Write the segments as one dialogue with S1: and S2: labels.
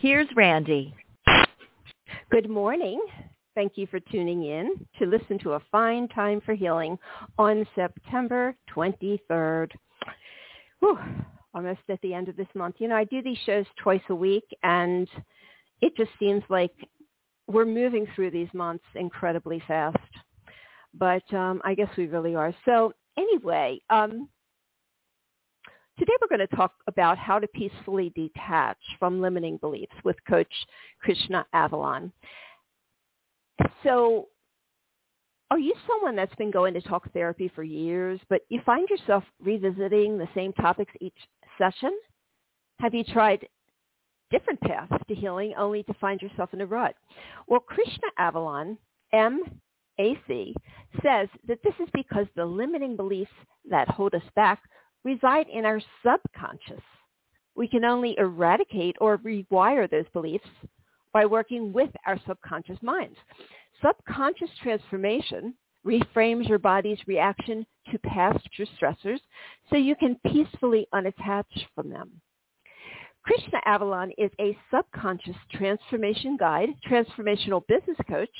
S1: here's Randy.
S2: Good morning. Thank you for tuning in to listen to A Fine Time for Healing on September 23rd. Whew, almost at the end of this month. You know, I do these shows twice a week, and it just seems like we're moving through these months incredibly fast. But um, I guess we really are. So anyway, um, today we're going to talk about how to peacefully detach from limiting beliefs with Coach Krishna Avalon. So are you someone that's been going to talk therapy for years, but you find yourself revisiting the same topics each session? Have you tried different paths to healing only to find yourself in a rut? Well, Krishna Avalon, M-A-C, says that this is because the limiting beliefs that hold us back reside in our subconscious. We can only eradicate or rewire those beliefs by working with our subconscious minds. Subconscious transformation reframes your body's reaction to past stressors so you can peacefully unattach from them. Krishna Avalon is a subconscious transformation guide, transformational business coach,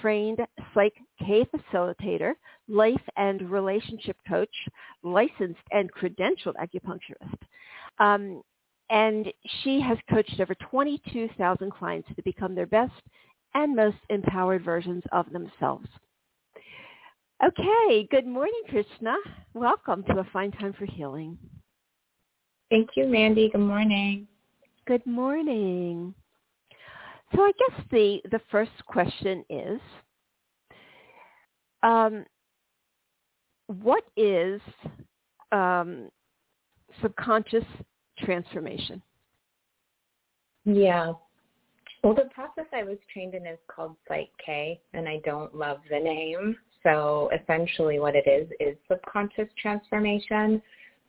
S2: trained Psych K facilitator, life and relationship coach, licensed and credentialed acupuncturist. Um, and she has coached over 22,000 clients to become their best and most empowered versions of themselves. Okay, good morning, Krishna. Welcome to A Fine Time for Healing.
S3: Thank you, Randy. Good morning.
S2: Good morning. So I guess the, the first question is, um, what is um, subconscious transformation?
S3: Yeah. Well, the process I was trained in is called Psych K, and I don't love the name. So essentially what it is is subconscious transformation.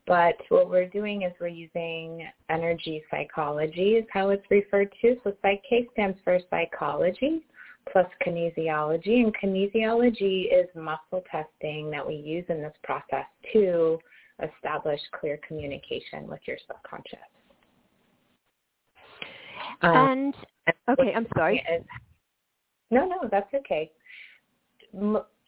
S3: But what we're doing is we're using energy psychology is how it's referred to. So Psych K stands for psychology plus kinesiology. And kinesiology is muscle testing that we use in this process to establish clear communication with your subconscious.
S2: And um, okay, I'm sorry.
S3: no, no, that's okay.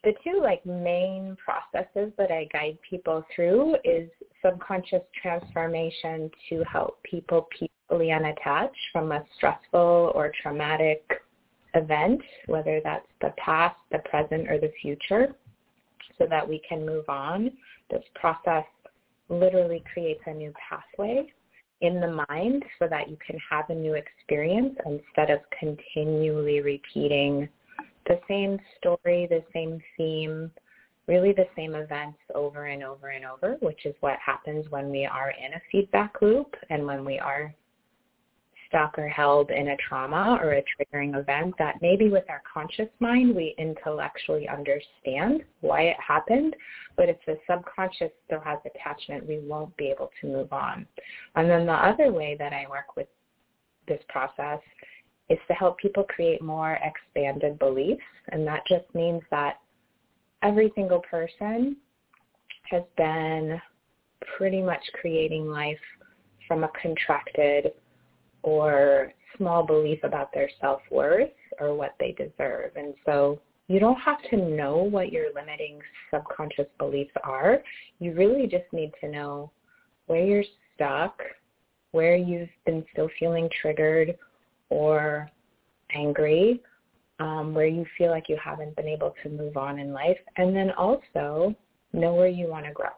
S3: The two like main processes that I guide people through is subconscious transformation to help people peacefully unattach from a stressful or traumatic event, whether that's the past, the present, or the future, so that we can move on. This process literally creates a new pathway in the mind so that you can have a new experience instead of continually repeating the same story, the same theme, really the same events over and over and over, which is what happens when we are in a feedback loop and when we are stuck or held in a trauma or a triggering event that maybe with our conscious mind we intellectually understand why it happened, but if the subconscious still has attachment, we won't be able to move on. And then the other way that I work with this process is to help people create more expanded beliefs. And that just means that every single person has been pretty much creating life from a contracted or small belief about their self-worth or what they deserve. And so you don't have to know what your limiting subconscious beliefs are. You really just need to know where you're stuck, where you've been still feeling triggered or angry, um, where you feel like you haven't been able to move on in life, and then also know where you want to grow.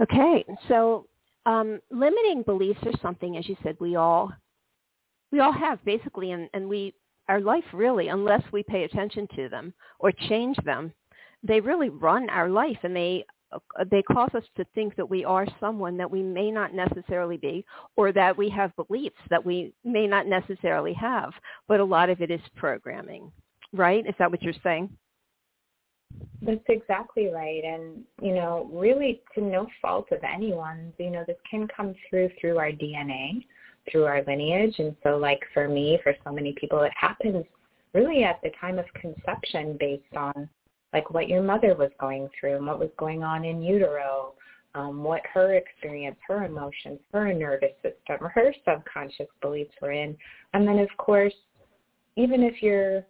S2: Okay, so um, limiting beliefs are something, as you said, we all we all have basically, and, and we our life really, unless we pay attention to them or change them, they really run our life, and they Uh, they cause us to think that we are someone that we may not necessarily be or that we have beliefs that we may not necessarily have. But a lot of it is programming right? Is that what you're saying?
S3: That's exactly right. And you know really to no fault of anyone's you know this can come through through our dna through our lineage. And so like for me for so many people it happens really at the time of conception based on like what your mother was going through and what was going on in utero, um, what her experience, her emotions, her nervous system, her subconscious beliefs were in. And then of course, even if you're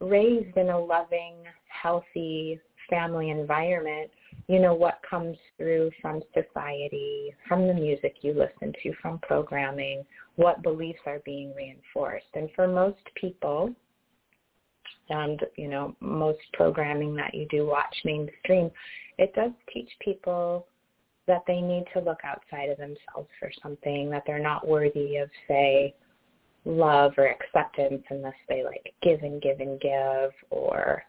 S3: raised in a loving, healthy family environment, you know, what comes through from society, from the music you listen to, from programming, what beliefs are being reinforced. And for most people, and you know most programming that you do watch mainstream it does teach people that they need to look outside of themselves for something that they're not worthy of say love or acceptance unless they like give and give and give or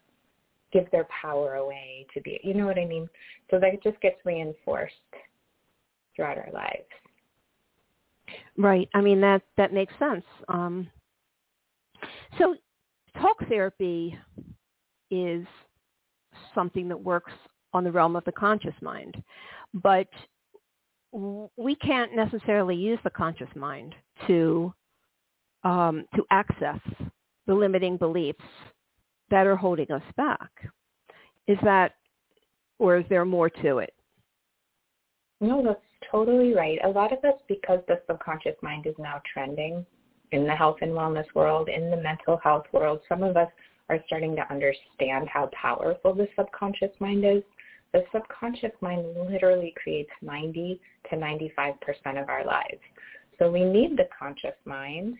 S3: give their power away to be you know what i mean? So that just gets reinforced throughout our lives.
S2: Right. I mean that that makes sense. Um so talk therapy is something that works on the realm of the conscious mind, but we can't necessarily use the conscious mind to um, to access the limiting beliefs that are holding us back. Is that, or is there more to it?
S3: No, that's totally right. A lot of us, because the subconscious mind is now trending, in the health and wellness world, in the mental health world, some of us are starting to understand how powerful the subconscious mind is. The subconscious mind literally creates 90 to 95% of our lives. So we need the conscious mind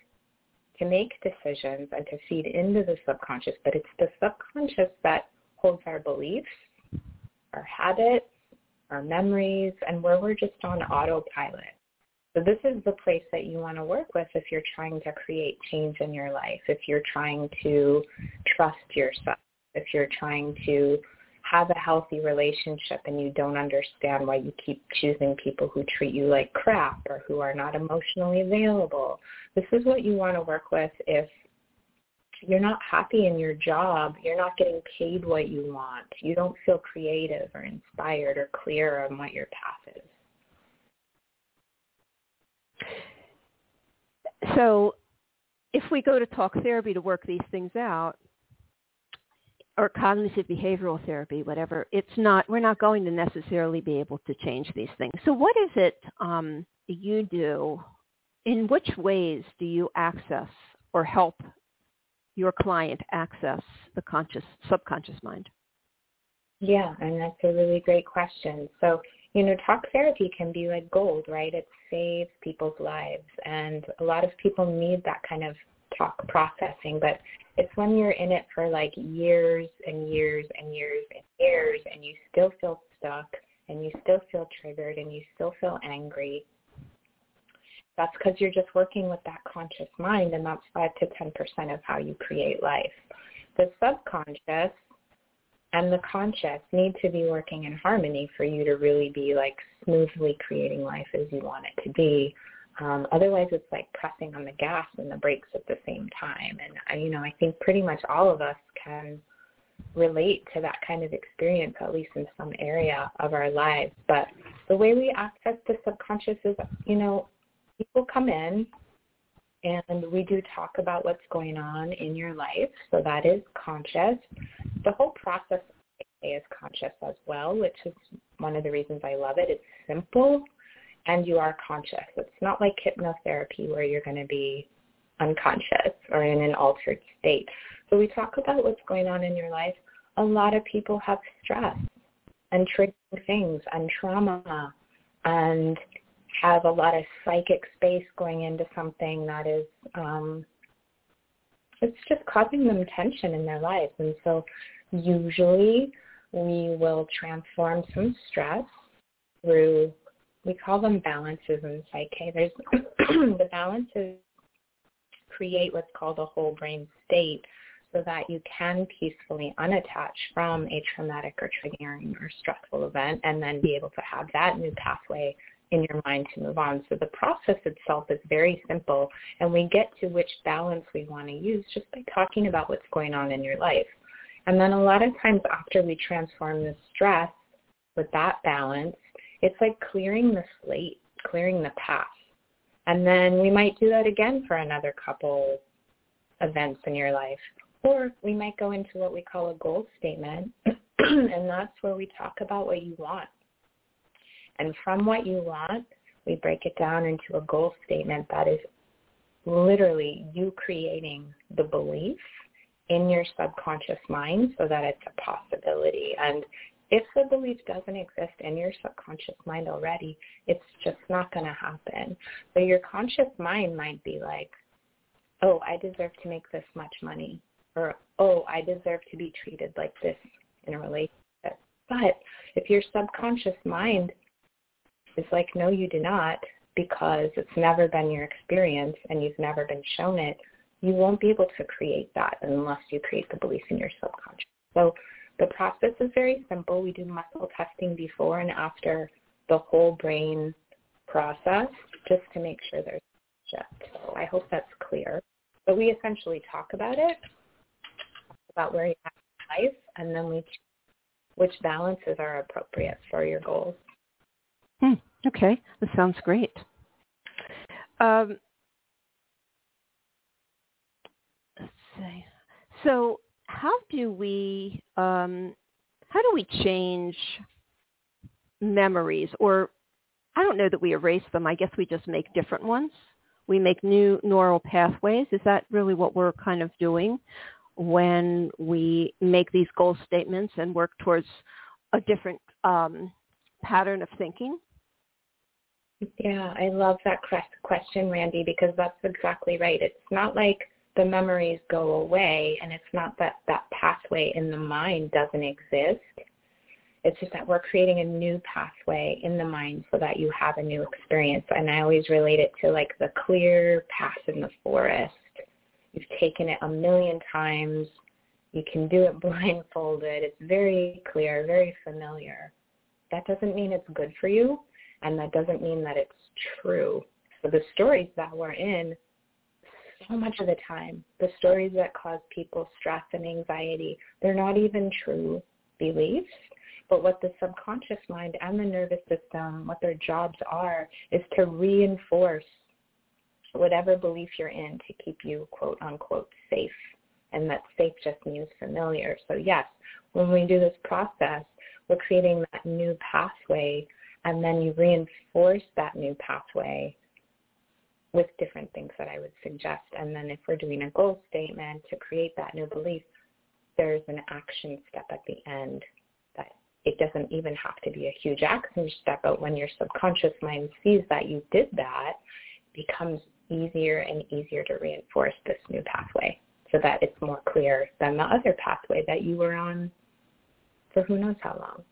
S3: to make decisions and to feed into the subconscious, but it's the subconscious that holds our beliefs, our habits, our memories, and where we're just on autopilot. So this is the place that you want to work with if you're trying to create change in your life, if you're trying to trust yourself, if you're trying to have a healthy relationship and you don't understand why you keep choosing people who treat you like crap or who are not emotionally available. This is what you want to work with if you're not happy in your job, you're not getting paid what you want, you don't feel creative or inspired or clear on what your path is.
S2: So if we go to talk therapy to work these things out, or cognitive behavioral therapy, whatever, it's not, we're not going to necessarily be able to change these things. So what is it um, you do? In which ways do you access or help your client access the conscious, subconscious mind?
S3: Yeah, and that's a really great question. So you know, talk therapy can be like gold, right? It saves people's lives. And a lot of people need that kind of talk processing, but it's when you're in it for like years and years and years and years and you still feel stuck and you still feel triggered and you still feel angry. That's because you're just working with that conscious mind and that's 5 to 10% of how you create life. The subconscious and the conscious need to be working in harmony for you to really be like smoothly creating life as you want it to be. Um, otherwise, it's like pressing on the gas and the brakes at the same time. And you know, I think pretty much all of us can relate to that kind of experience, at least in some area of our lives. But the way we access the subconscious is, you know, people come in and we do talk about what's going on in your life. So that is conscious. The whole process is conscious as well, which is one of the reasons I love it. It's simple and you are conscious. It's not like hypnotherapy where you're going to be unconscious or in an altered state. So we talk about what's going on in your life. A lot of people have stress and triggering things and trauma and have a lot of psychic space going into something that is um it's just causing them tension in their lives. And so usually we will transform some stress through we call them balances in Psych K. There's the balances create what's called a whole brain state so that you can peacefully unattach from a traumatic or triggering or stressful event and then be able to have that new pathway in your mind to move on. So the process itself is very simple and we get to which balance we want to use just by talking about what's going on in your life. And then a lot of times after we transform the stress with that balance, it's like clearing the slate, clearing the path. And then we might do that again for another couple events in your life. Or we might go into what we call a goal statement, and that's where we talk about what you want. And from what you want, we break it down into a goal statement that is literally you creating the belief in your subconscious mind so that it's a possibility. And if the belief doesn't exist in your subconscious mind already, it's just not going to happen. So your conscious mind might be like, oh, I deserve to make this much money, or oh, I deserve to be treated like this in a relationship. But if your subconscious mind is like, no, you do not, because it's never been your experience and you've never been shown it, you won't be able to create that unless you create the belief in your subconscious. So the process is very simple. We do muscle testing before and after the whole brain process just to make sure there's shift. So I hope that's clear. But we essentially talk about it, about where you in life, and then we which balances are appropriate for your goals.
S2: Hmm. Okay, that sounds great. Um, let's see. So, how do we um, how do we change memories, or I don't know that we erase them. I guess we just make different ones. We make new neural pathways. Is that really what we're kind of doing when we make these goal statements and work towards a different um, pattern of thinking?
S3: Yeah, I love that question, Randy, because that's exactly right. It's not like the memories go away and it's not that that pathway in the mind doesn't exist. It's just that we're creating a new pathway in the mind so that you have a new experience. And I always relate it to like the clear path in the forest. You've taken it a million times. You can do it blindfolded. It's very clear, very familiar. That doesn't mean it's good for you and that doesn't mean that it's true. So the stories that we're in, so much of the time, the stories that cause people stress and anxiety, they're not even true beliefs. But what the subconscious mind and the nervous system, what their jobs are, is to reinforce whatever belief you're in to keep you quote unquote safe. And that safe just means familiar. So yes, when we do this process, we're creating that new pathway and then you reinforce that new pathway with different things that I would suggest. And then if we're doing a goal statement to create that new belief, there's an action step at the end that it doesn't even have to be a huge action step, but when your subconscious mind sees that you did that, it becomes easier and easier to reinforce this new pathway so that it's more clear than the other pathway that you were on for who knows how long.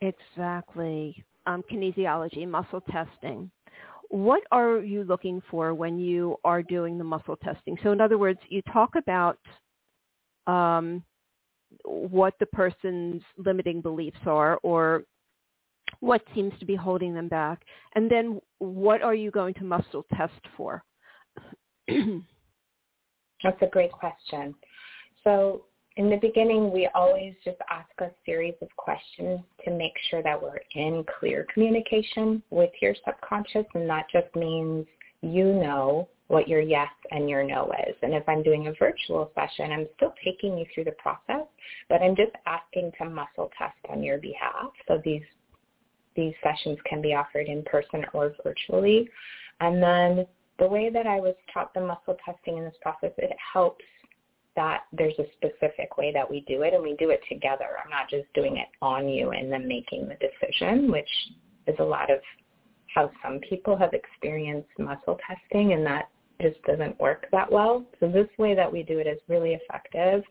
S2: Exactly. Um, kinesiology, muscle testing. What are you looking for when you are doing the muscle testing? So in other words, you talk about um, what the person's limiting beliefs are or what seems to be holding them back. And then what are you going to muscle test for?
S3: That's a great question. So in the beginning, we always just ask a series of questions to make sure that we're in clear communication with your subconscious, and that just means you know what your yes and your no is. And if I'm doing a virtual session, I'm still taking you through the process, but I'm just asking to muscle test on your behalf. So these these sessions can be offered in person or virtually. And then the way that I was taught the muscle testing in this process, it helps that there's a specific way that we do it and we do it together. I'm not just doing it on you and then making the decision, which is a lot of how some people have experienced muscle testing and that just doesn't work that well. So this way that we do it is really effective.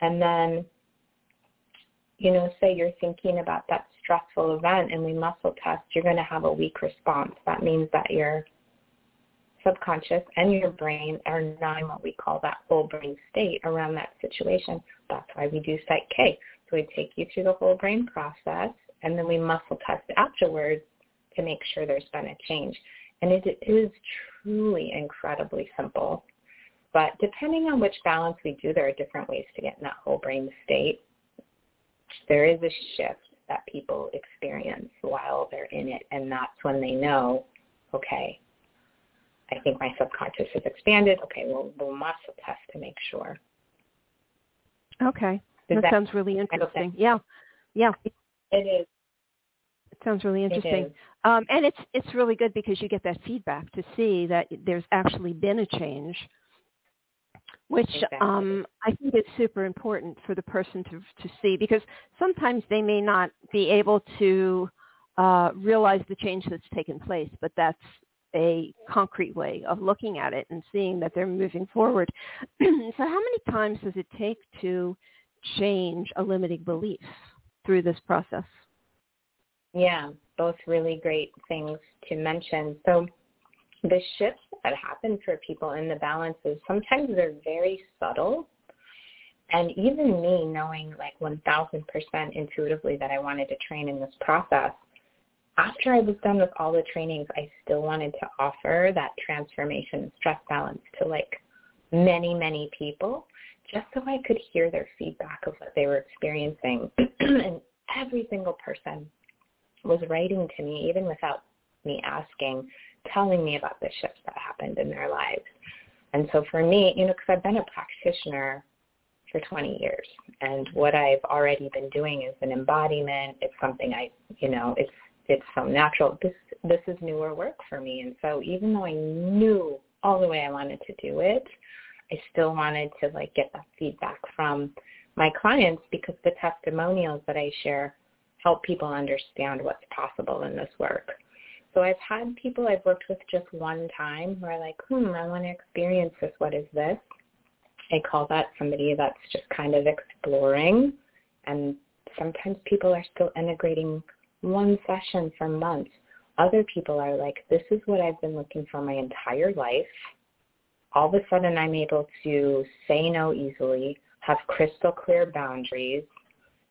S3: And then, you know, say you're thinking about that stressful event and we muscle test, you're going to have a weak response. That means that you're subconscious and your brain are not in what we call that whole brain state around that situation. That's why we do Psych K. So we take you through the whole brain process and then we muscle test afterwards to make sure there's been a change. And it is truly incredibly simple. But depending on which balance we do, there are different ways to get in that whole brain state. There is a shift that people experience while they're in it, and that's when they know, okay, I think my subconscious has expanded. Okay, we'll, we'll muscle test to make sure.
S2: Okay. That, that, sounds really interesting. Yeah. Yeah.
S3: It is.
S2: It sounds really interesting. Um, and it's it's really good because you get that feedback to see that there's actually been a change, which exactly. um, I think is super important for the person to to see because sometimes they may not be able to uh, realize the change that's taken place, but that's a concrete way of looking at it and seeing that they're moving forward. so how many times does it take to change a limiting belief through this process?
S3: Yeah, both really great things to mention. So the shifts that happen for people in the balances, sometimes they're very subtle. And even me knowing like 1000% intuitively that I wanted to train in this process, after I was done with all the trainings, I still wanted to offer that transformation stress balance to like many, many people just so I could hear their feedback of what they were experiencing. and every single person was writing to me, even without me asking, telling me about the shifts that happened in their lives. And so for me, you know, because I've been a practitioner for 20 years, and what I've already been doing is an embodiment. It's something I, you know, it's it's so natural. This this is newer work for me, and so even though I knew all the way I wanted to do it, I still wanted to like get that feedback from my clients because the testimonials that I share help people understand what's possible in this work. So I've had people I've worked with just one time who are like, hmm, I want to experience this. What is this? I call that somebody that's just kind of exploring. And sometimes people are still integrating one session for months. Other people are like, this is what I've been looking for my entire life. All of a sudden I'm able to say no easily, have crystal clear boundaries,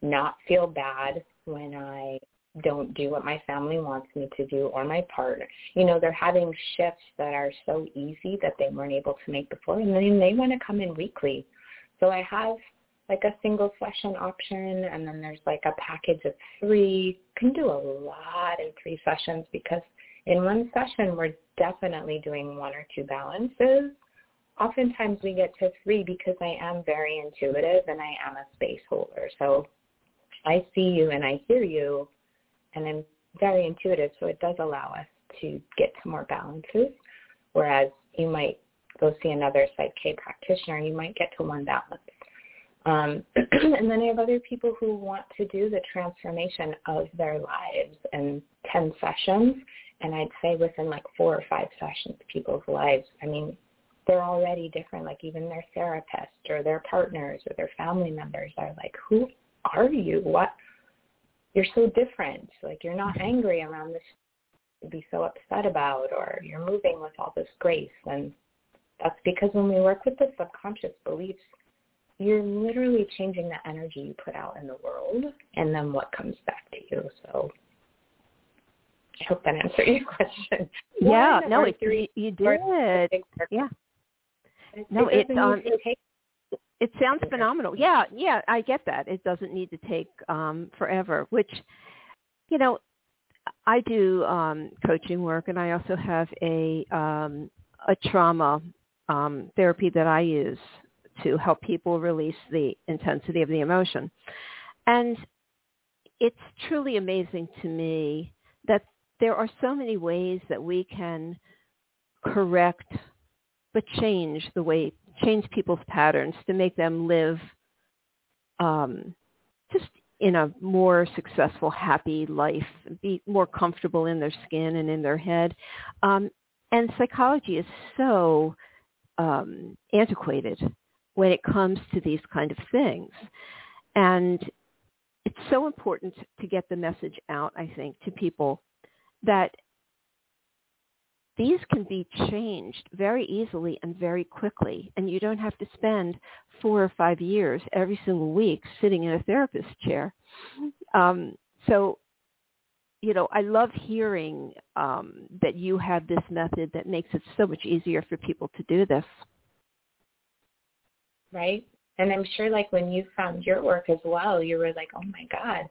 S3: not feel bad when I don't do what my family wants me to do or my partner. You know, they're having shifts that are so easy that they weren't able to make before and then they want to come in weekly. So I have like a single session option and then there's like a package of three. Can do a lot in three sessions because in one session we're definitely doing one or two balances. Oftentimes we get to three because I am very intuitive and I am a space holder. So I see you and I hear you and I'm very intuitive so it does allow us to get to more balances. Whereas you might go see another Psych K practitioner, you might get to one balance um, and then I have other people who want to do the transformation of their lives in 10 sessions. And I'd say within like four or five sessions, people's lives, I mean, they're already different. Like even their therapist or their partners or their family members are like, who are you? What? You're so different. Like you're not angry around this to be so upset about or you're moving with all this grace. And that's because when we work with the subconscious beliefs, you're literally changing the energy you put out in the world and then what comes back to you. So I hope that answered your question.
S2: Yeah, no, it, you, you did. Yeah. No, it, um, it, it sounds phenomenal. Yeah, yeah, I get that. It doesn't need to take um, forever, which, you know, I do um, coaching work and I also have a um, a trauma um, therapy that I use to help people release the intensity of the emotion. And it's truly amazing to me that there are so many ways that we can correct but change the way change people's patterns to make them live um, just in a more successful, happy life, be more comfortable in their skin and in their head. Um, and psychology is so um, antiquated when it comes to these kind of things. And it's so important to get the message out, I think, to people that these can be changed very easily and very quickly. And you don't have to spend four or five years every single week sitting in a therapist chair. Um, so, you know, I love hearing um, that you have this method that makes it so much easier for people to do this.
S3: Right. And I'm sure like when you found your work as well, you were like, oh my God,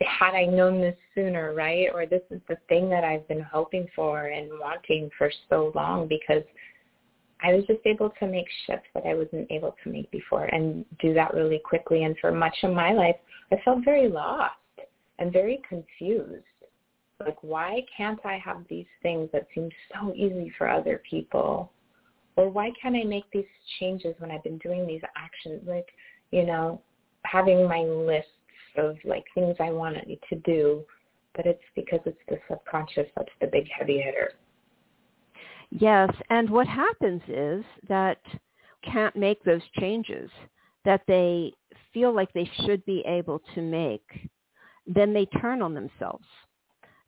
S3: had I known this sooner, right? Or this is the thing that I've been hoping for and wanting for so long because I was just able to make shifts that I wasn't able to make before and do that really quickly. And for much of my life, I felt very lost and very confused. Like, why can't I have these things that seem so easy for other people? Or why can't I make these changes when I've been doing these actions? Like, you know, having my lists of like things I wanted to do, but it's because it's the subconscious that's the big heavy hitter.
S2: Yes, and what happens is that can't make those changes that they feel like they should be able to make, then they turn on themselves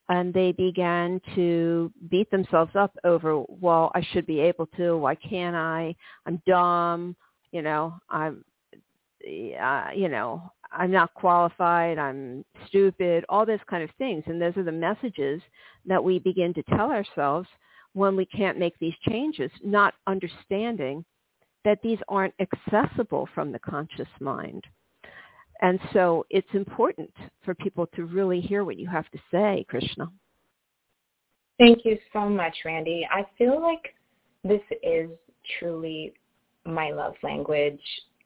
S2: and they began to beat themselves up over, well, I should be able to. Why can't I? I'm dumb. You know, I'm, uh, you know, I'm not qualified. I'm stupid. All those kind of things, and those are the messages that we begin to tell ourselves when we can't make these changes, not understanding that these aren't accessible from the conscious mind. And so it's important for people to really hear what you have to say, Krishna.
S3: Thank you so much, Randy. I feel like this is truly my love language.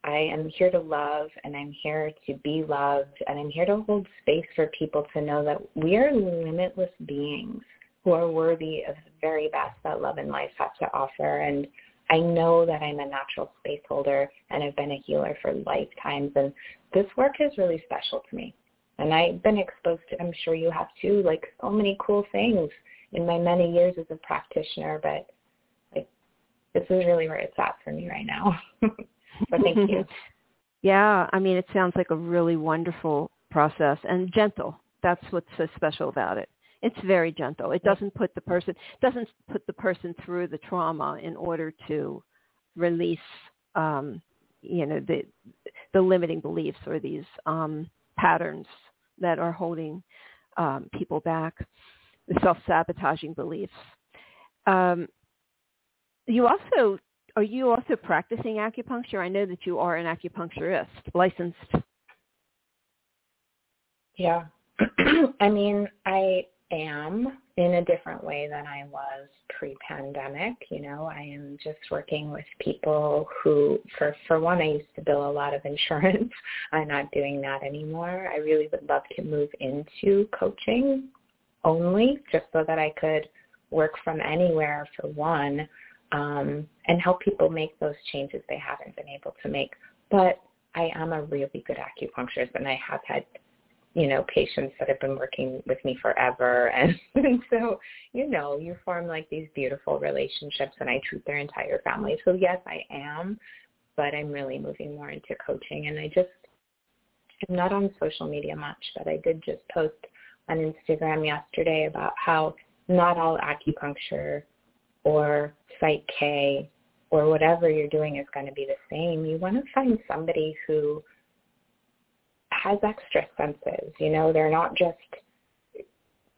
S3: I am here to love and I'm here to be loved and I'm here to hold space for people to know that we are limitless beings who are worthy of the very best that love and life has to offer. And I know that I'm a natural space holder and I've been a healer for lifetimes and this work is really special to me. And I've been exposed to, I'm sure you have too, like so many cool things in my many years as a practitioner, but like this is really where it's at for me right now. so thank you.
S2: Yeah, I mean, it sounds like a really wonderful process and gentle. That's what's so special about it. It's very gentle. It doesn't put the person doesn't put the person through the trauma in order to release um, you know the the limiting beliefs or these um, patterns that are holding um, people back, the self-sabotaging beliefs. Um, you also are you also practicing acupuncture? I know that you are an acupuncturist, licensed.
S3: Yeah, I mean, I am in a different way than I was pre-pandemic. You know, I am just working with people who, for for one, I used to bill a lot of insurance. I'm not doing that anymore. I really would love to move into coaching only, just so that I could work from anywhere for one, um, and help people make those changes they haven't been able to make. But I am a really good acupuncturist, and I have had you know, patients that have been working with me forever. And, and so, you know, you form like these beautiful relationships and I treat their entire family. So yes, I am, but I'm really moving more into coaching and I just I'm not on social media much, but I did just post on Instagram yesterday about how not all acupuncture or Psych K or whatever you're doing is going to be the same. You want to find somebody who has extra senses. You know, they're not just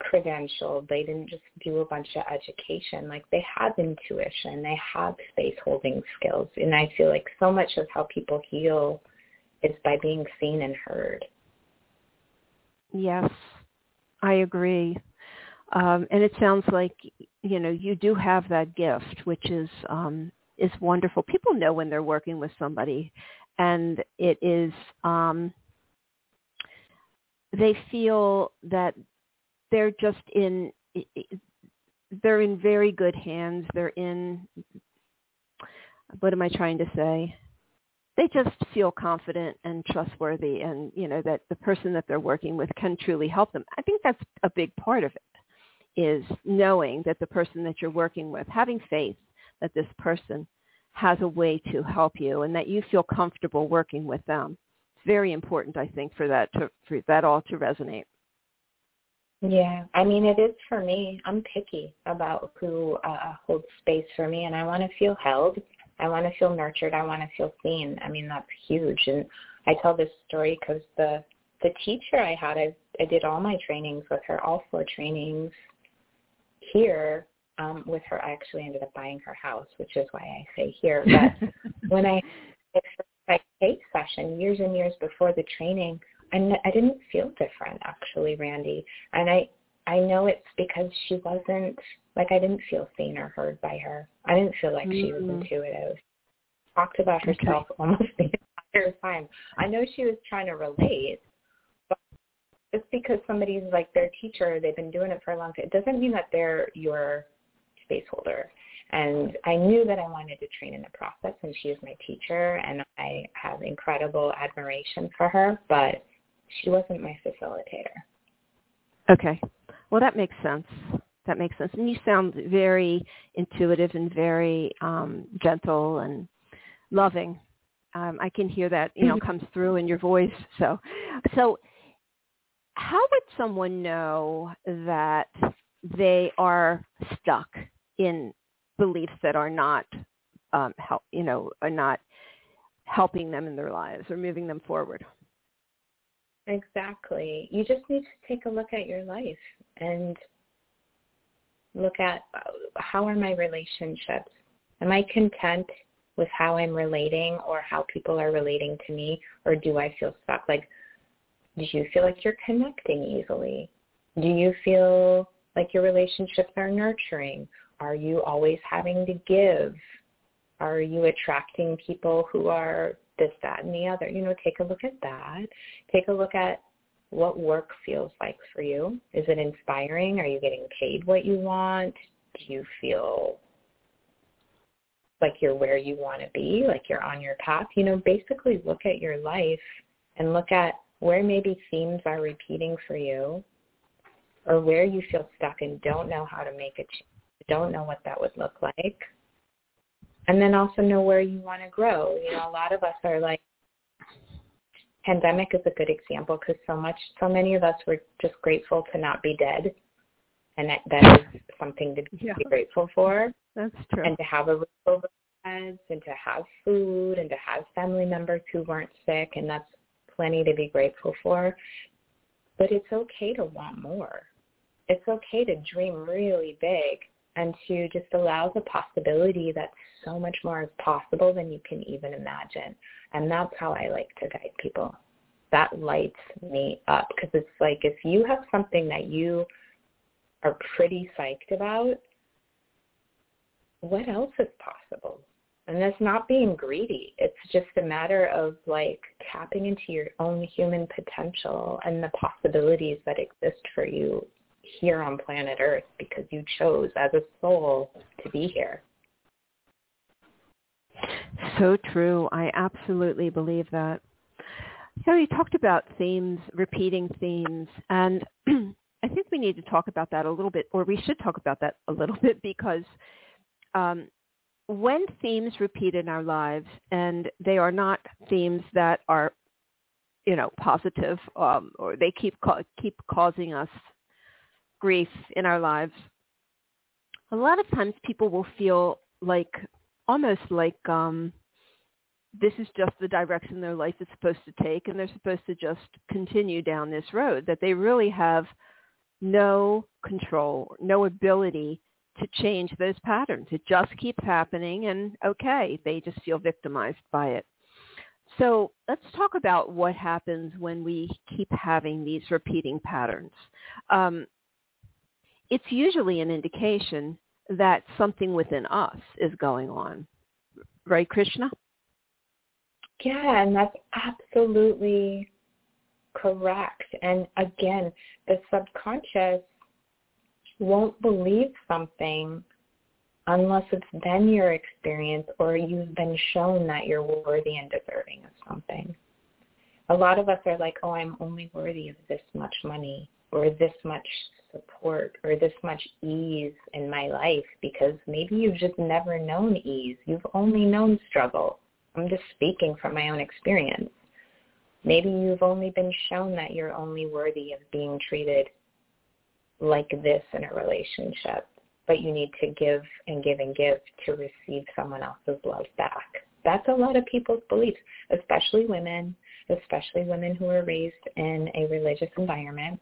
S3: credentialed. They didn't just do a bunch of education. Like they have intuition. They have space holding skills. And I feel like so much of how people heal is by being seen and heard.
S2: Yes, I agree. Um, and it sounds like you know you do have that gift, which is um, is wonderful. People know when they're working with somebody, and it is um, they feel that they're just in they're in very good hands. They're in what am i trying to say? They just feel confident and trustworthy and you know that the person that they're working with can truly help them. I think that's a big part of it is knowing that the person that you're working with having faith that this person has a way to help you and that you feel comfortable working with them very important, I think, for that to for that all to resonate.
S3: Yeah, I mean it is for me. I'm picky about who uh, holds space for me, and I want to feel held. I want to feel nurtured. I want to feel seen. I mean that's huge. And I tell this story because the the teacher I had, I I did all my trainings with her, all four trainings here um, with her. I actually ended up buying her house, which is why I say here. But when I my cake session years and years before the training, I, I didn't feel different actually, Randy. And I I know it's because she wasn't like I didn't feel seen or heard by her. I didn't feel like mm-hmm. she was mm-hmm. intuitive. Talked about herself okay. almost the entire time. I know she was trying to relate, but just because somebody's like their teacher, they've been doing it for a long time, it doesn't mean that they're your space holder. And I knew that I wanted to train in the process, and she is my teacher, and I have incredible admiration for her. But she wasn't my facilitator.
S2: Okay. Well, that makes sense. That makes sense. And you sound very intuitive and very um, gentle and loving. Um, I can hear that, you know, comes through in your voice. So, so how would someone know that they are stuck in beliefs that are not, um, help, you know, are not helping them in their lives or moving them forward?
S3: Exactly. You just need to take a look at your life and look at uh, how are my relationships? Am I content with how I'm relating or how people are relating to me or do I feel stuck? Like, do you feel like you're connecting easily? Do you feel like your relationships are nurturing? Are you always having to give? Are you attracting people who are this, that, and the other. You know, take a look at that. Take a look at what work feels like for you. Is it inspiring? Are you getting paid what you want? Do you feel like you're where you want to be, like you're on your path? You know, basically look at your life and look at where maybe themes are repeating for you or where you feel stuck and don't know how to make a change, don't know what that would look like and then also know where you want to grow. You know, a lot of us are like, pandemic is a good example because so much, so many of us were just grateful to not be dead, and that, that is something to be yeah. grateful for.
S2: That's true.
S3: And to have a roof over heads, and to have food, and to have family members who weren't sick, and that's plenty to be grateful for. But it's okay to want more. It's okay to dream really big and to just allow the possibility that so much more is possible than you can even imagine. And that's how I like to guide people. That lights me up because it's like if you have something that you are pretty psyched about, what else is possible? And that's not being greedy. It's just a matter of like tapping into your own human potential and the possibilities that exist for you here on planet Earth because you chose as a soul to be here.
S2: So true. I absolutely believe that. So you talked about themes, repeating themes, and I think we need to talk about that a little bit, or we should talk about that a little bit because um, when themes repeat in our lives, and they are not themes that are, you know, positive, um, or they keep ca- keep causing us grief in our lives, a lot of times people will feel like almost like um this is just the direction their life is supposed to take and they're supposed to just continue down this road that they really have no control no ability to change those patterns. It just keeps happening and okay they just feel victimized by it. So let's talk about what happens when we keep having these repeating patterns. Um, it's usually an indication that something within us is going on. Right, Krishna?
S3: Yeah, and that's absolutely correct. And again, the subconscious won't believe something unless it's been your experience or you've been shown that you're worthy and deserving of something. A lot of us are like, oh, I'm only worthy of this much money or this much support or this much ease in my life because maybe you've just never known ease. You've only known struggle. I'm just speaking from my own experience. Maybe you've only been shown that you're only worthy of being treated like this in a relationship, but you need to give and give and give to receive someone else's love back. That's a lot of people's beliefs, especially women, especially women who were raised in a religious environment.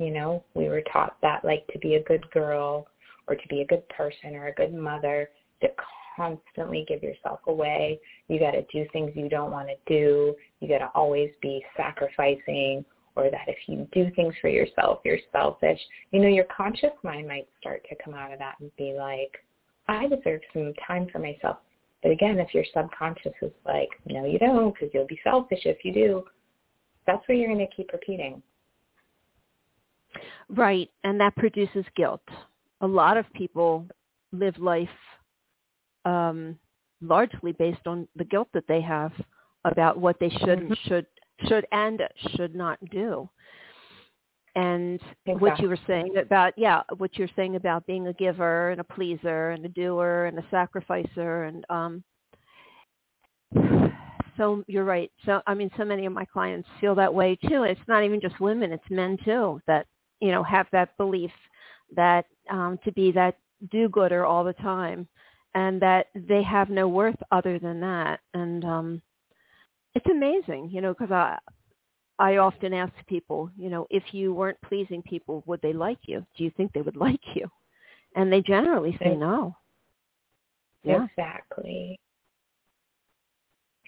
S3: You know, we were taught that like to be a good girl or to be a good person or a good mother, to constantly give yourself away. You got to do things you don't want to do. You got to always be sacrificing or that if you do things for yourself, you're selfish. You know, your conscious mind might start to come out of that and be like, I deserve some time for myself. But again, if your subconscious is like, no, you don't because you'll be selfish if you do, that's what you're going to keep repeating.
S2: Right. And that produces guilt. A lot of people live life um, largely based on the guilt that they have about what they should mm-hmm. should should and should not do. And exactly. what you were saying about yeah, what you're saying about being a giver and a pleaser and a doer and a sacrificer and um so you're right. So I mean so many of my clients feel that way too. It's not even just women, it's men too that, you know, have that belief that um to be that do-gooder all the time and that they have no worth other than that. And um, it's amazing, you know, because I I often ask people, you know, if you weren't pleasing people, would they like you? Do you think they would like you? And they generally say no.
S3: Yeah. Exactly.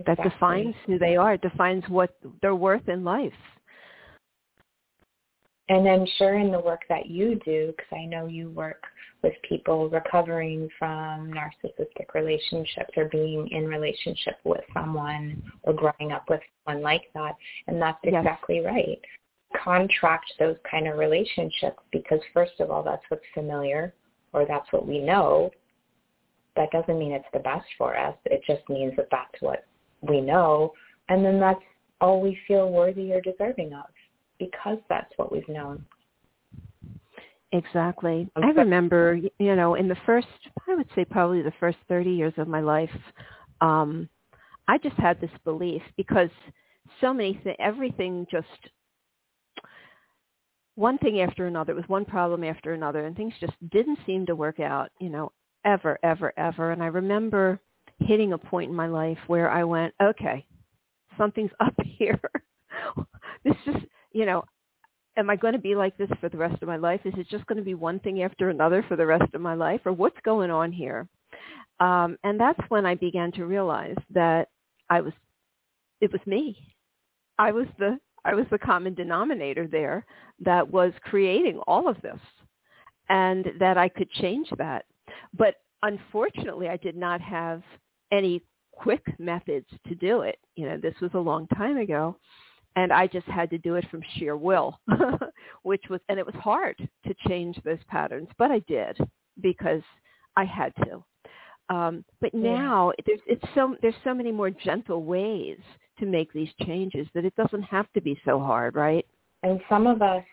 S2: That defines who they are. It defines what they're worth in life.
S3: And I'm sure in the work that you do, because I know you work with people recovering from narcissistic relationships or being in relationship with someone or growing up with someone like that. And that's exactly yes. right. Contract those kind of relationships because first of all, that's what's familiar or that's what we know. That doesn't mean it's the best for us. It just means that that's what we know. And then that's all we feel worthy or deserving of because that's what we've known.
S2: Exactly. I remember, you know, in the first, I would say probably the first 30 years of my life, um, I just had this belief because so many things, everything just, one thing after another, it was one problem after another, and things just didn't seem to work out, you know, ever, ever, ever. And I remember hitting a point in my life where I went, okay, something's up here. this just, you know, am I going to be like this for the rest of my life? Is it just going to be one thing after another for the rest of my life? Or what's going on here? Um, and that's when I began to realize that I was, it was me. I was the, I was the common denominator there that was creating all of this and that I could change that. But unfortunately, I did not have any quick methods to do it. You know, this was a long time ago and I just had to do it from sheer will, which was, and it was hard to change those patterns, but I did because I had to. Um, but now there's it's so there's so many more gentle ways to make these changes that it doesn't have to be so hard, right?
S3: And some of us,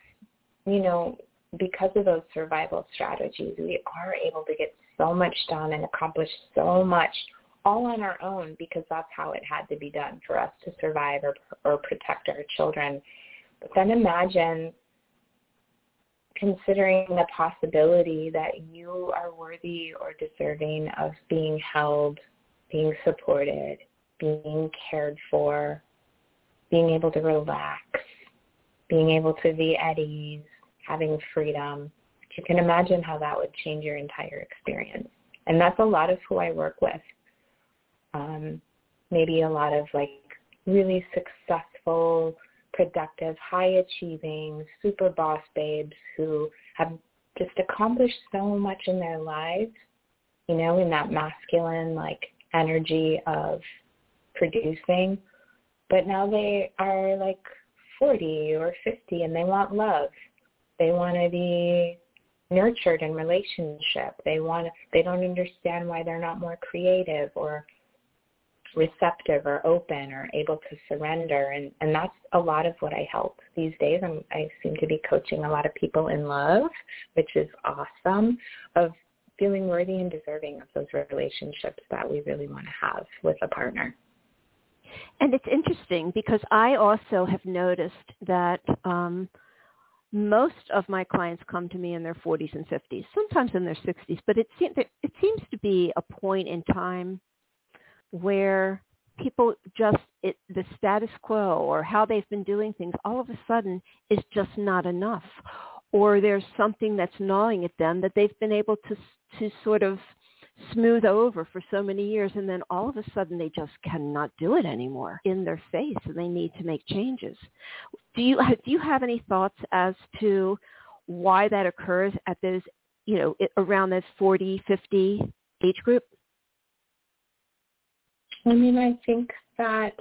S3: you know, because of those survival strategies, we are able to get so much done and accomplish so much all on our own because that's how it had to be done for us to survive or, or protect our children. But then imagine considering the possibility that you are worthy or deserving of being held, being supported, being cared for, being able to relax, being able to be at ease, having freedom. You can imagine how that would change your entire experience. And that's a lot of who I work with um, maybe a lot of like really successful, productive, high achieving, super boss babes who have just accomplished so much in their lives, you know, in that masculine like energy of producing. But now they are like 40 or 50 and they want love. They want to be nurtured in relationship. They want they don't understand why they're not more creative or receptive or open or able to surrender and and that's a lot of what I help these days. I'm, I seem to be coaching a lot of people in love which is awesome of feeling worthy and deserving of those relationships that we really want to have with a partner.
S2: And it's interesting because I also have noticed that um most of my clients come to me in their 40s and 50s, sometimes in their 60s, but it seems it seems to be a point in time where people just it, the status quo or how they've been doing things all of a sudden is just not enough or there's something that's gnawing at them that they've been able to to sort of smooth over for so many years and then all of a sudden they just cannot do it anymore in their face and they need to make changes. Do you do you have any thoughts as to why that occurs at those, you know, around this 40, 50 age group?
S3: I mean, I think that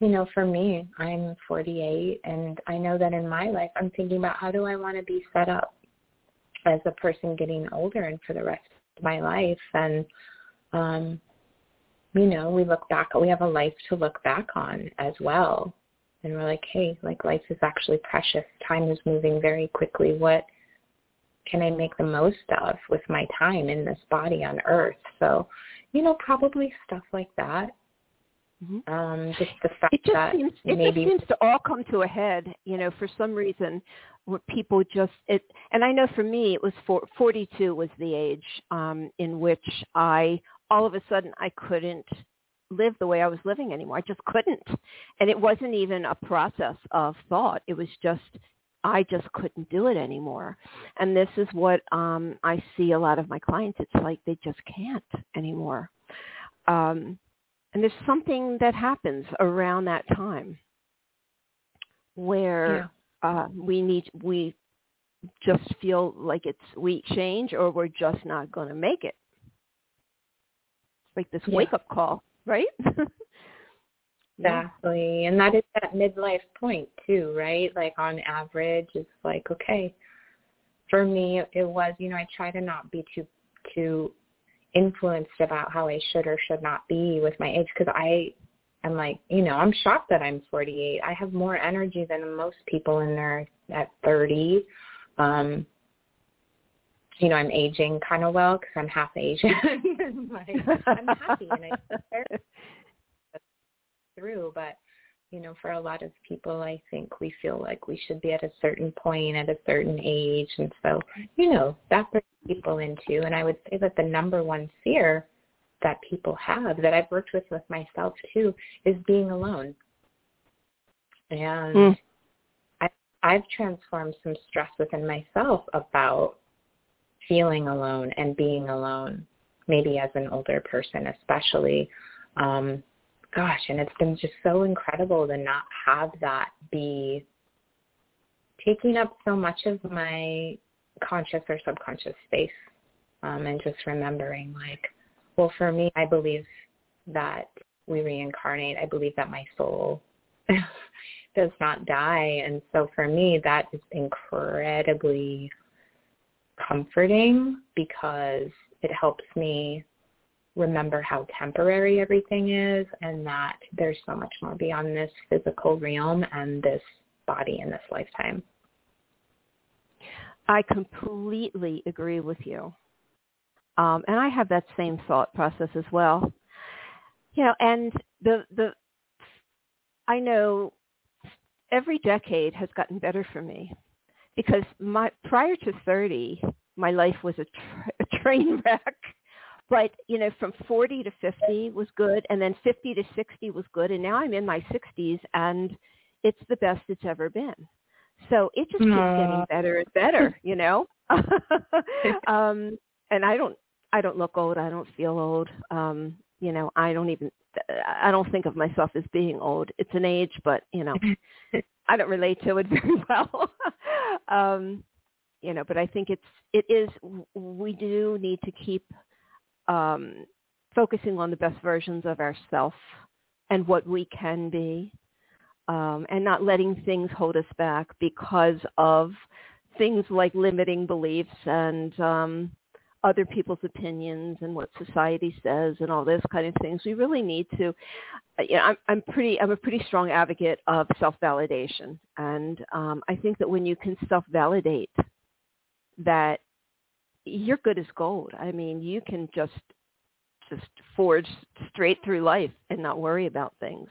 S3: you know, for me, I'm 48 and I know that in my life I'm thinking about how do I want to be set up as a person getting older and for the rest of my life. And um you know we look back we have a life to look back on as well. And we're like hey like life is actually precious. Time is moving very quickly. What can i make the most of with my time in this body on earth? So you know probably stuff like that Mm-hmm. Um, just the fact
S2: it just
S3: that
S2: seems, it
S3: maybe
S2: just seems to all come to a head, you know, for some reason where people just it and I know for me it was for, 42 was the age um in which I all of a sudden I couldn't live the way I was living anymore. I just couldn't. And it wasn't even a process of thought. It was just I just couldn't do it anymore. And this is what um I see a lot of my clients. It's like they just can't anymore. Um and there's something that happens around that time where yeah. uh, we need we just feel like it's we change or we're just not going to make it. It's like this yeah. wake up call, right?
S3: exactly, and that is that midlife point too, right? Like on average, it's like okay. For me, it was you know I try to not be too too influenced about how I should or should not be with my age because I am like, you know, I'm shocked that I'm 48. I have more energy than most people in there at 30. Um, you know, I'm aging kind of well because I'm half Asian. like, I'm happy and I through, but you know, for a lot of people, I think we feel like we should be at a certain point at a certain age. And so, you know, that brings people into, and I would say that the number one fear that people have that I've worked with with myself too is being alone. And mm. I, I've transformed some stress within myself about feeling alone and being alone, maybe as an older person especially. Um, gosh, and it's been just so incredible to not have that be taking up so much of my conscious or subconscious space um, and just remembering like, well, for me, I believe that we reincarnate. I believe that my soul does not die. And so for me, that is incredibly comforting because it helps me remember how temporary everything is and that there's so much more beyond this physical realm and this body in this lifetime.
S2: I completely agree with you. Um, and I have that same thought process as well. You know, and the the I know every decade has gotten better for me because my prior to 30, my life was a, tra- a train wreck but you know from 40 to 50 was good and then 50 to 60 was good and now i'm in my 60s and it's the best it's ever been. So it just keeps getting better and better you know? Um and i don't i don't look old i don't feel old. Um you know i don't even i don't think of myself as being old. It's an age but you know i don't relate to it very well. Um you know but i think it's it is we do need to keep um, focusing on the best versions of ourself and what we can be, um, and not letting things hold us back because of things like limiting beliefs and um, other people's opinions and what society says and all those kind of things. We really need to. Uh, you know, I'm, I'm pretty. I'm a pretty strong advocate of self-validation, and um, I think that when you can self-validate that you're good as gold. I mean, you can just just forge straight through life and not worry about things.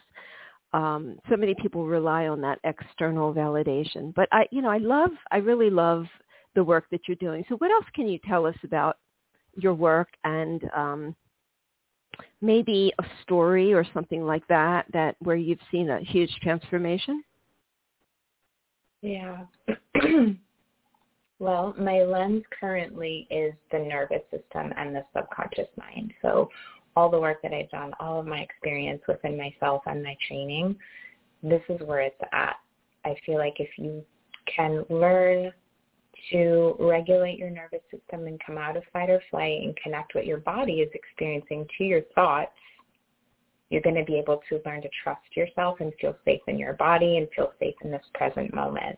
S2: um, so many people rely on that external validation. But I, you know, I love, I really love the work that you're doing. So what else can you tell us about your work and um, maybe a story or something like that, that where you've seen a huge transformation?
S3: Yeah. well, my lens currently is the nervous system and the subconscious mind. So all the work that I've done, all of my experience within myself and my training, this is where it's at. I feel like if you can learn to regulate your nervous system and come out of fight or flight and connect what your body is experiencing to your thoughts, you're going to be able to learn to trust yourself and feel safe in your body and feel safe in this present moment.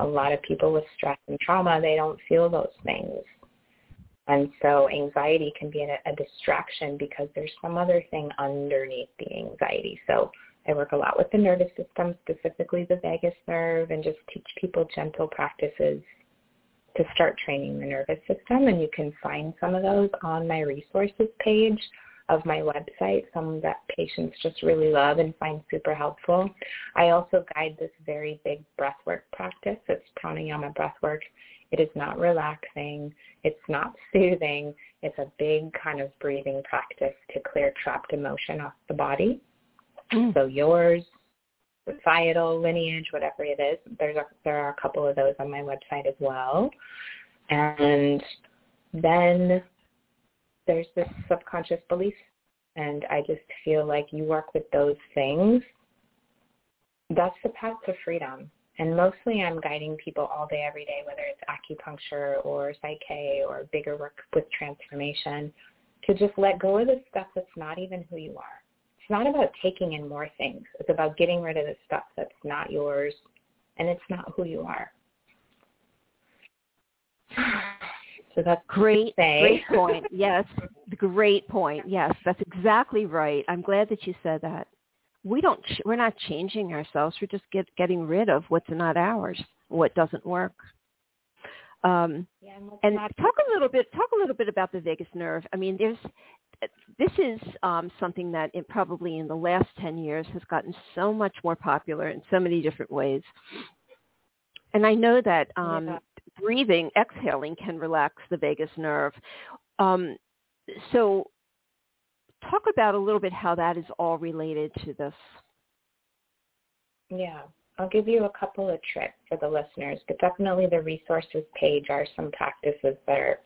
S3: A lot of people with stress and trauma, they don't feel those things. And so anxiety can be a, a distraction because there's some other thing underneath the anxiety. So I work a lot with the nervous system, specifically the vagus nerve, and just teach people gentle practices to start training the nervous system. And you can find some of those on my resources page of my website, some that patients just really love and find super helpful. I also guide this very big breathwork practice. It's pranayama breathwork. It is not relaxing. It's not soothing. It's a big kind of breathing practice to clear trapped emotion off the body. Mm. So yours, societal, lineage, whatever it is, there's a, there are a couple of those on my website as well. And then there's this subconscious belief. And I just feel like you work with those things. That's the path to freedom. And mostly I'm guiding people all day, every day, whether it's acupuncture or Psych K or bigger work with transformation, to just let go of the stuff that's not even who you are. It's not about taking in more things. It's about getting rid of the stuff that's not yours and it's not who you are. So that's
S2: great. Great point. Yes, great point. Yes, that's exactly right. I'm glad that you said that. We don't. We're not changing ourselves. We're just get, getting rid of what's not ours, what doesn't work. Um, yeah, and talk a little bit. Talk a little bit about the vagus nerve. I mean, there's. This is um, something that it probably in the last ten years has gotten so much more popular in so many different ways. And I know that um, yeah breathing, exhaling can relax the vagus nerve. Um, so talk about a little bit how that is all related to this.
S3: Yeah, I'll give you a couple of tricks for the listeners, but definitely the resources page are some practices that are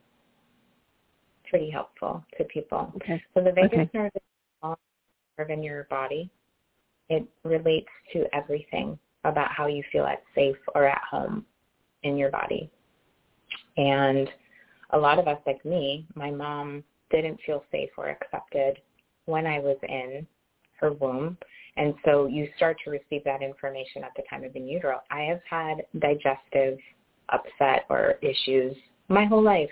S3: pretty helpful to people.
S2: Okay.
S3: So the vagus okay. nerve is a nerve in your body. It relates to everything about how you feel at safe or at home in your body. And a lot of us, like me, my mom didn't feel safe or accepted when I was in her womb. And so you start to receive that information at the time of in utero. I have had digestive upset or issues my whole life.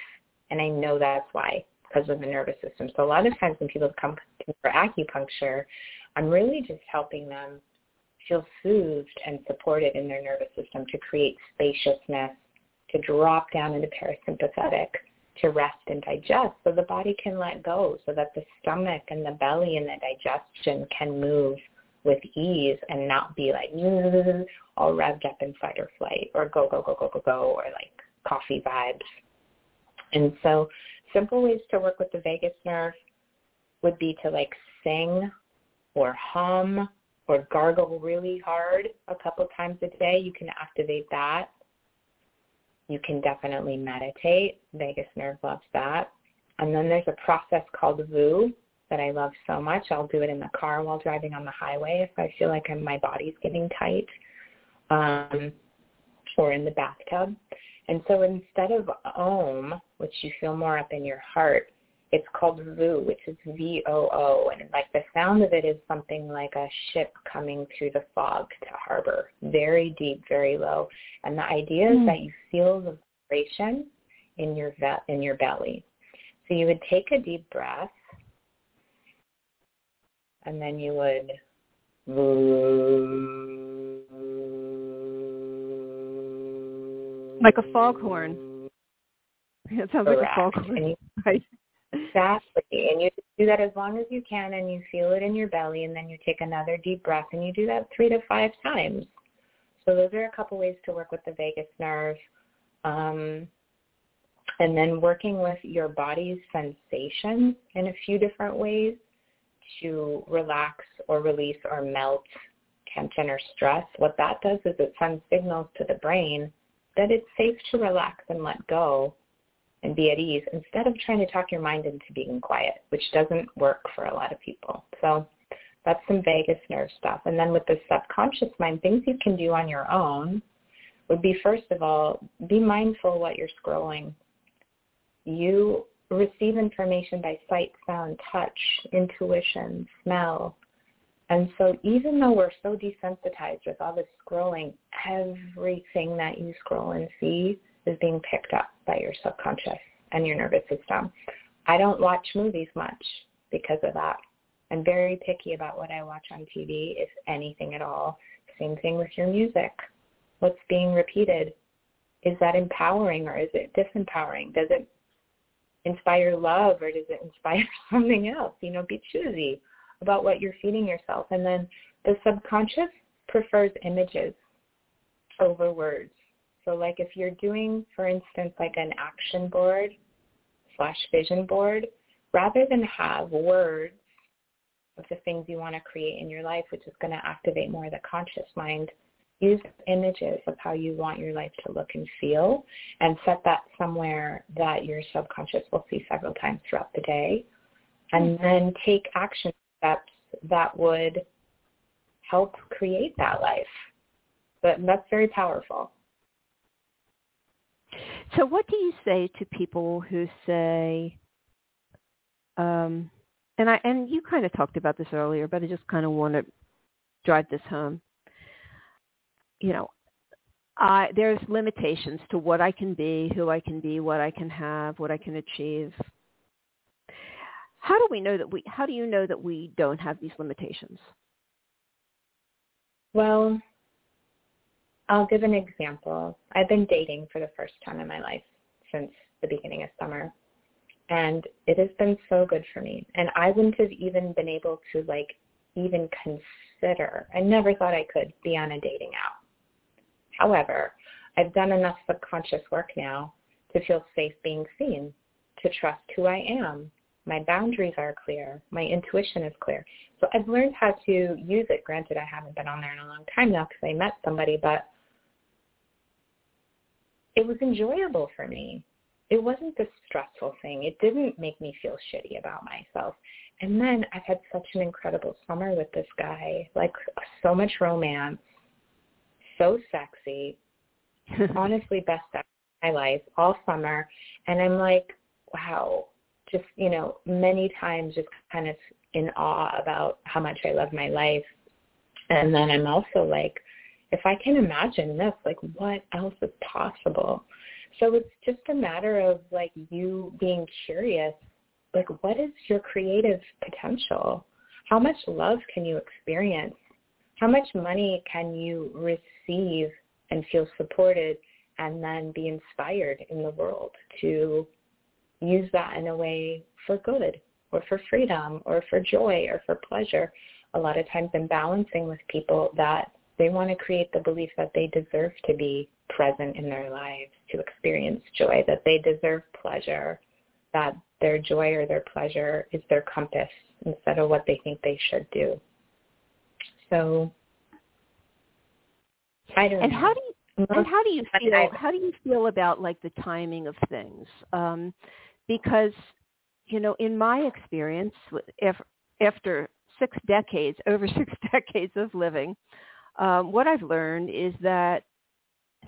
S3: And I know that's why, because of the nervous system. So a lot of times when people come for acupuncture, I'm really just helping them feel soothed and supported in their nervous system to create spaciousness to drop down into parasympathetic to rest and digest so the body can let go so that the stomach and the belly and the digestion can move with ease and not be like all revved up in fight or flight or go, go, go, go, go, go or like coffee vibes. And so simple ways to work with the vagus nerve would be to like sing or hum or gargle really hard a couple times a day. You can activate that you can definitely meditate. Vagus nerve loves that. And then there's a process called VOO that I love so much. I'll do it in the car while driving on the highway if I feel like I'm, my body's getting tight, um, or in the bathtub. And so instead of Om, which you feel more up in your heart, it's called VOO, which is V-O-O. And like the sound of it is something like a ship coming through the fog to harbor, very deep, very low. And the idea mm. is hmm. that you feel the vibration in your ve- in your belly. So you would take a deep breath, and then you would
S2: like a foghorn. It sounds Correct. like a foghorn. right?
S3: Exactly. And you do that as long as you can and you feel it in your belly and then you take another deep breath and you do that three to five times. So those are a couple ways to work with the vagus nerve. Um, and then working with your body's sensations in a few different ways to relax or release or melt tension or stress. What that does is it sends signals to the brain that it's safe to relax and let go and be at ease instead of trying to talk your mind into being quiet, which doesn't work for a lot of people. So that's some vagus nerve stuff. And then with the subconscious mind, things you can do on your own would be first of all, be mindful what you're scrolling. You receive information by sight, sound, touch, intuition, smell. And so even though we're so desensitized with all this scrolling, everything that you scroll and see is being picked up by your subconscious and your nervous system. I don't watch movies much because of that. I'm very picky about what I watch on TV, if anything at all. Same thing with your music. What's being repeated? Is that empowering or is it disempowering? Does it inspire love or does it inspire something else? You know, be choosy about what you're feeding yourself. And then the subconscious prefers images over words. So like if you're doing, for instance, like an action board slash vision board, rather than have words of the things you want to create in your life, which is going to activate more of the conscious mind, use images of how you want your life to look and feel and set that somewhere that your subconscious will see several times throughout the day. And mm-hmm. then take action steps that would help create that life. But that's very powerful.
S2: So what do you say to people who say, um, and I and you kind of talked about this earlier, but I just kind of want to drive this home. You know, I there's limitations to what I can be, who I can be, what I can have, what I can achieve. How do we know that we? How do you know that we don't have these limitations?
S3: Well, I'll give an example. I've been dating for the first time in my life since the beginning of summer. And it has been so good for me. And I wouldn't have even been able to like even consider. I never thought I could be on a dating app. However, I've done enough subconscious work now to feel safe being seen, to trust who I am. My boundaries are clear. My intuition is clear. So I've learned how to use it. Granted, I haven't been on there in a long time now because I met somebody, but it was enjoyable for me. It wasn't this stressful thing. It didn't make me feel shitty about myself. And then I've had such an incredible summer with this guy, like so much romance, so sexy, honestly best sex of my life all summer. And I'm like, wow, just, you know, many times just kind of in awe about how much I love my life. And then I'm also like, if I can imagine this, like what else is possible? So it's just a matter of like you being curious, like what is your creative potential? How much love can you experience? How much money can you receive and feel supported and then be inspired in the world to use that in a way for good or for freedom or for joy or for pleasure? A lot of times I'm balancing with people that they want to create the belief that they deserve to be present in their lives, to experience joy, that they deserve pleasure, that their joy or their pleasure is their compass instead of what they think they should do. So I don't
S2: and
S3: know.
S2: how do you and how do you feel how do you feel about like the timing of things um because you know in my experience after six decades over six decades of living um, what I've learned is that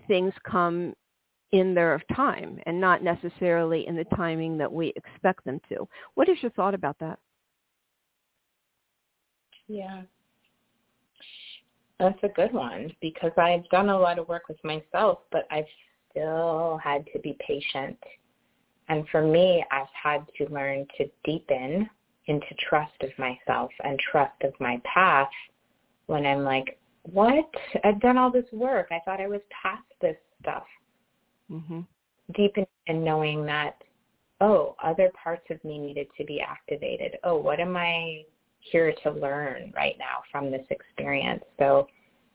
S2: things come in their time and not necessarily in the timing that we expect them to. What is your thought about that?
S3: Yeah. That's a good one because I've done a lot of work with myself, but I've still had to be patient. And for me, I've had to learn to deepen into trust of myself and trust of my path when I'm like, what? I've done all this work. I thought I was past this stuff.
S2: Mm-hmm.
S3: Deep in, in knowing that oh, other parts of me needed to be activated. Oh, what am I here to learn right now from this experience? So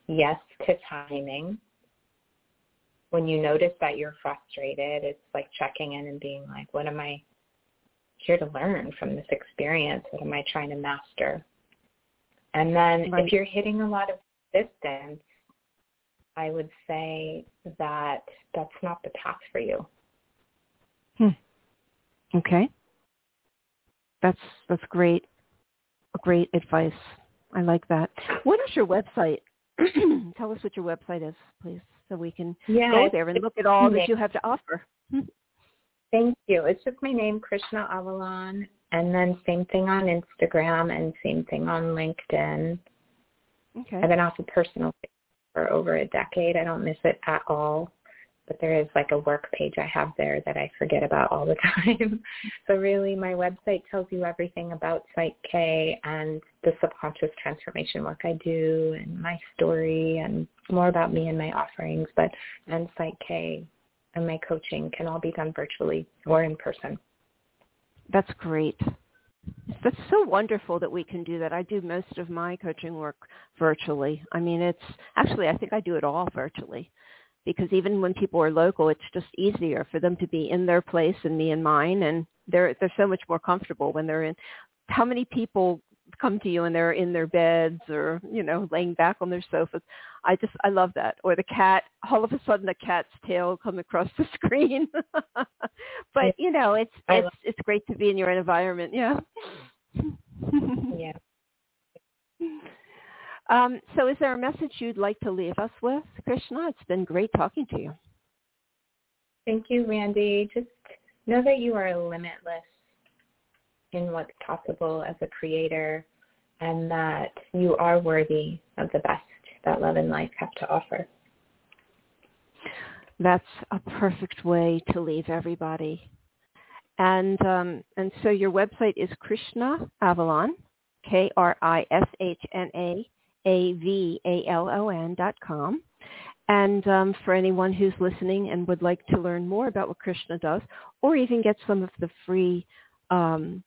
S3: yes to timing. When you notice that you're frustrated, it's like checking in and being like, what am I here to learn from this experience? What am I trying to master? And then right. if you're hitting a lot of resistance, I would say that that's not the path for you.
S2: Hmm. Okay. That's that's great. Great advice. I like that. What is your website? Tell us what your website is, please, so we can
S3: yeah,
S2: go there and look at all that you have to offer.
S3: Thank you. It's just my name, Krishna Avalon, and then same thing on Instagram and same thing on LinkedIn.
S2: Okay.
S3: I've been off of personal for over a decade. I don't miss it at all. But there is like a work page I have there that I forget about all the time. so really my website tells you everything about Psych K and the subconscious transformation work I do and my story and more about me and my offerings. But Psych K and my coaching can all be done virtually or in person.
S2: That's great. That's so wonderful that we can do that. I do most of my coaching work virtually. I mean, it's actually I think I do it all virtually because even when people are local, it's just easier for them to be in their place and me in mine, and they're they're so much more comfortable when they're in. How many people come to you and they're in their beds or you know laying back on their sofas. I just i love that. Or the cat all of a sudden the cat's tail come across the screen. But you know it's it's it's great to be in your environment yeah.
S3: Yeah.
S2: Um so is there a message you'd like to leave us with? Krishna it's been great talking to you.
S3: Thank you randy. Just know that you are limitless in what's possible as a creator and that you are worthy of the best that love and life have to offer.
S2: That's a perfect way to leave everybody. And um, and so your website is Krishna Avalon, K R I S H N A A V A L O N dot com. And um, for anyone who's listening and would like to learn more about what Krishna does, or even get some of the free um,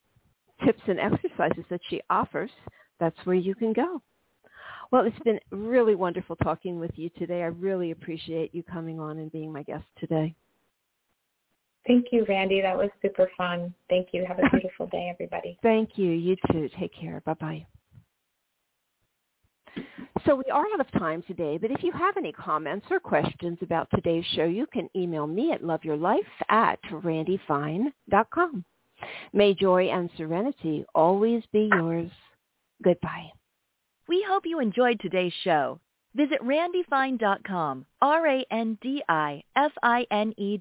S2: tips and exercises that she offers, that's where you can go. Well, it's been really wonderful talking with you today. I really appreciate you coming on and being my guest today.
S3: Thank you, Randy. That was super fun. Thank you. Have a beautiful day, everybody.
S2: Thank you. You too. Take care. Bye-bye. So we are out of time today, but if you have any comments or questions about today's show, you can email me at loveyourlife at randifine.com. May joy and serenity always be yours. Goodbye.
S1: We hope you enjoyed today's show. Visit randifine.com, R-A-N-D-I-F-I-N-E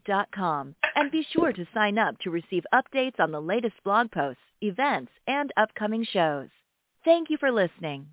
S1: dot com, and be sure to sign up to receive updates on the latest blog posts, events, and upcoming shows. Thank you for listening.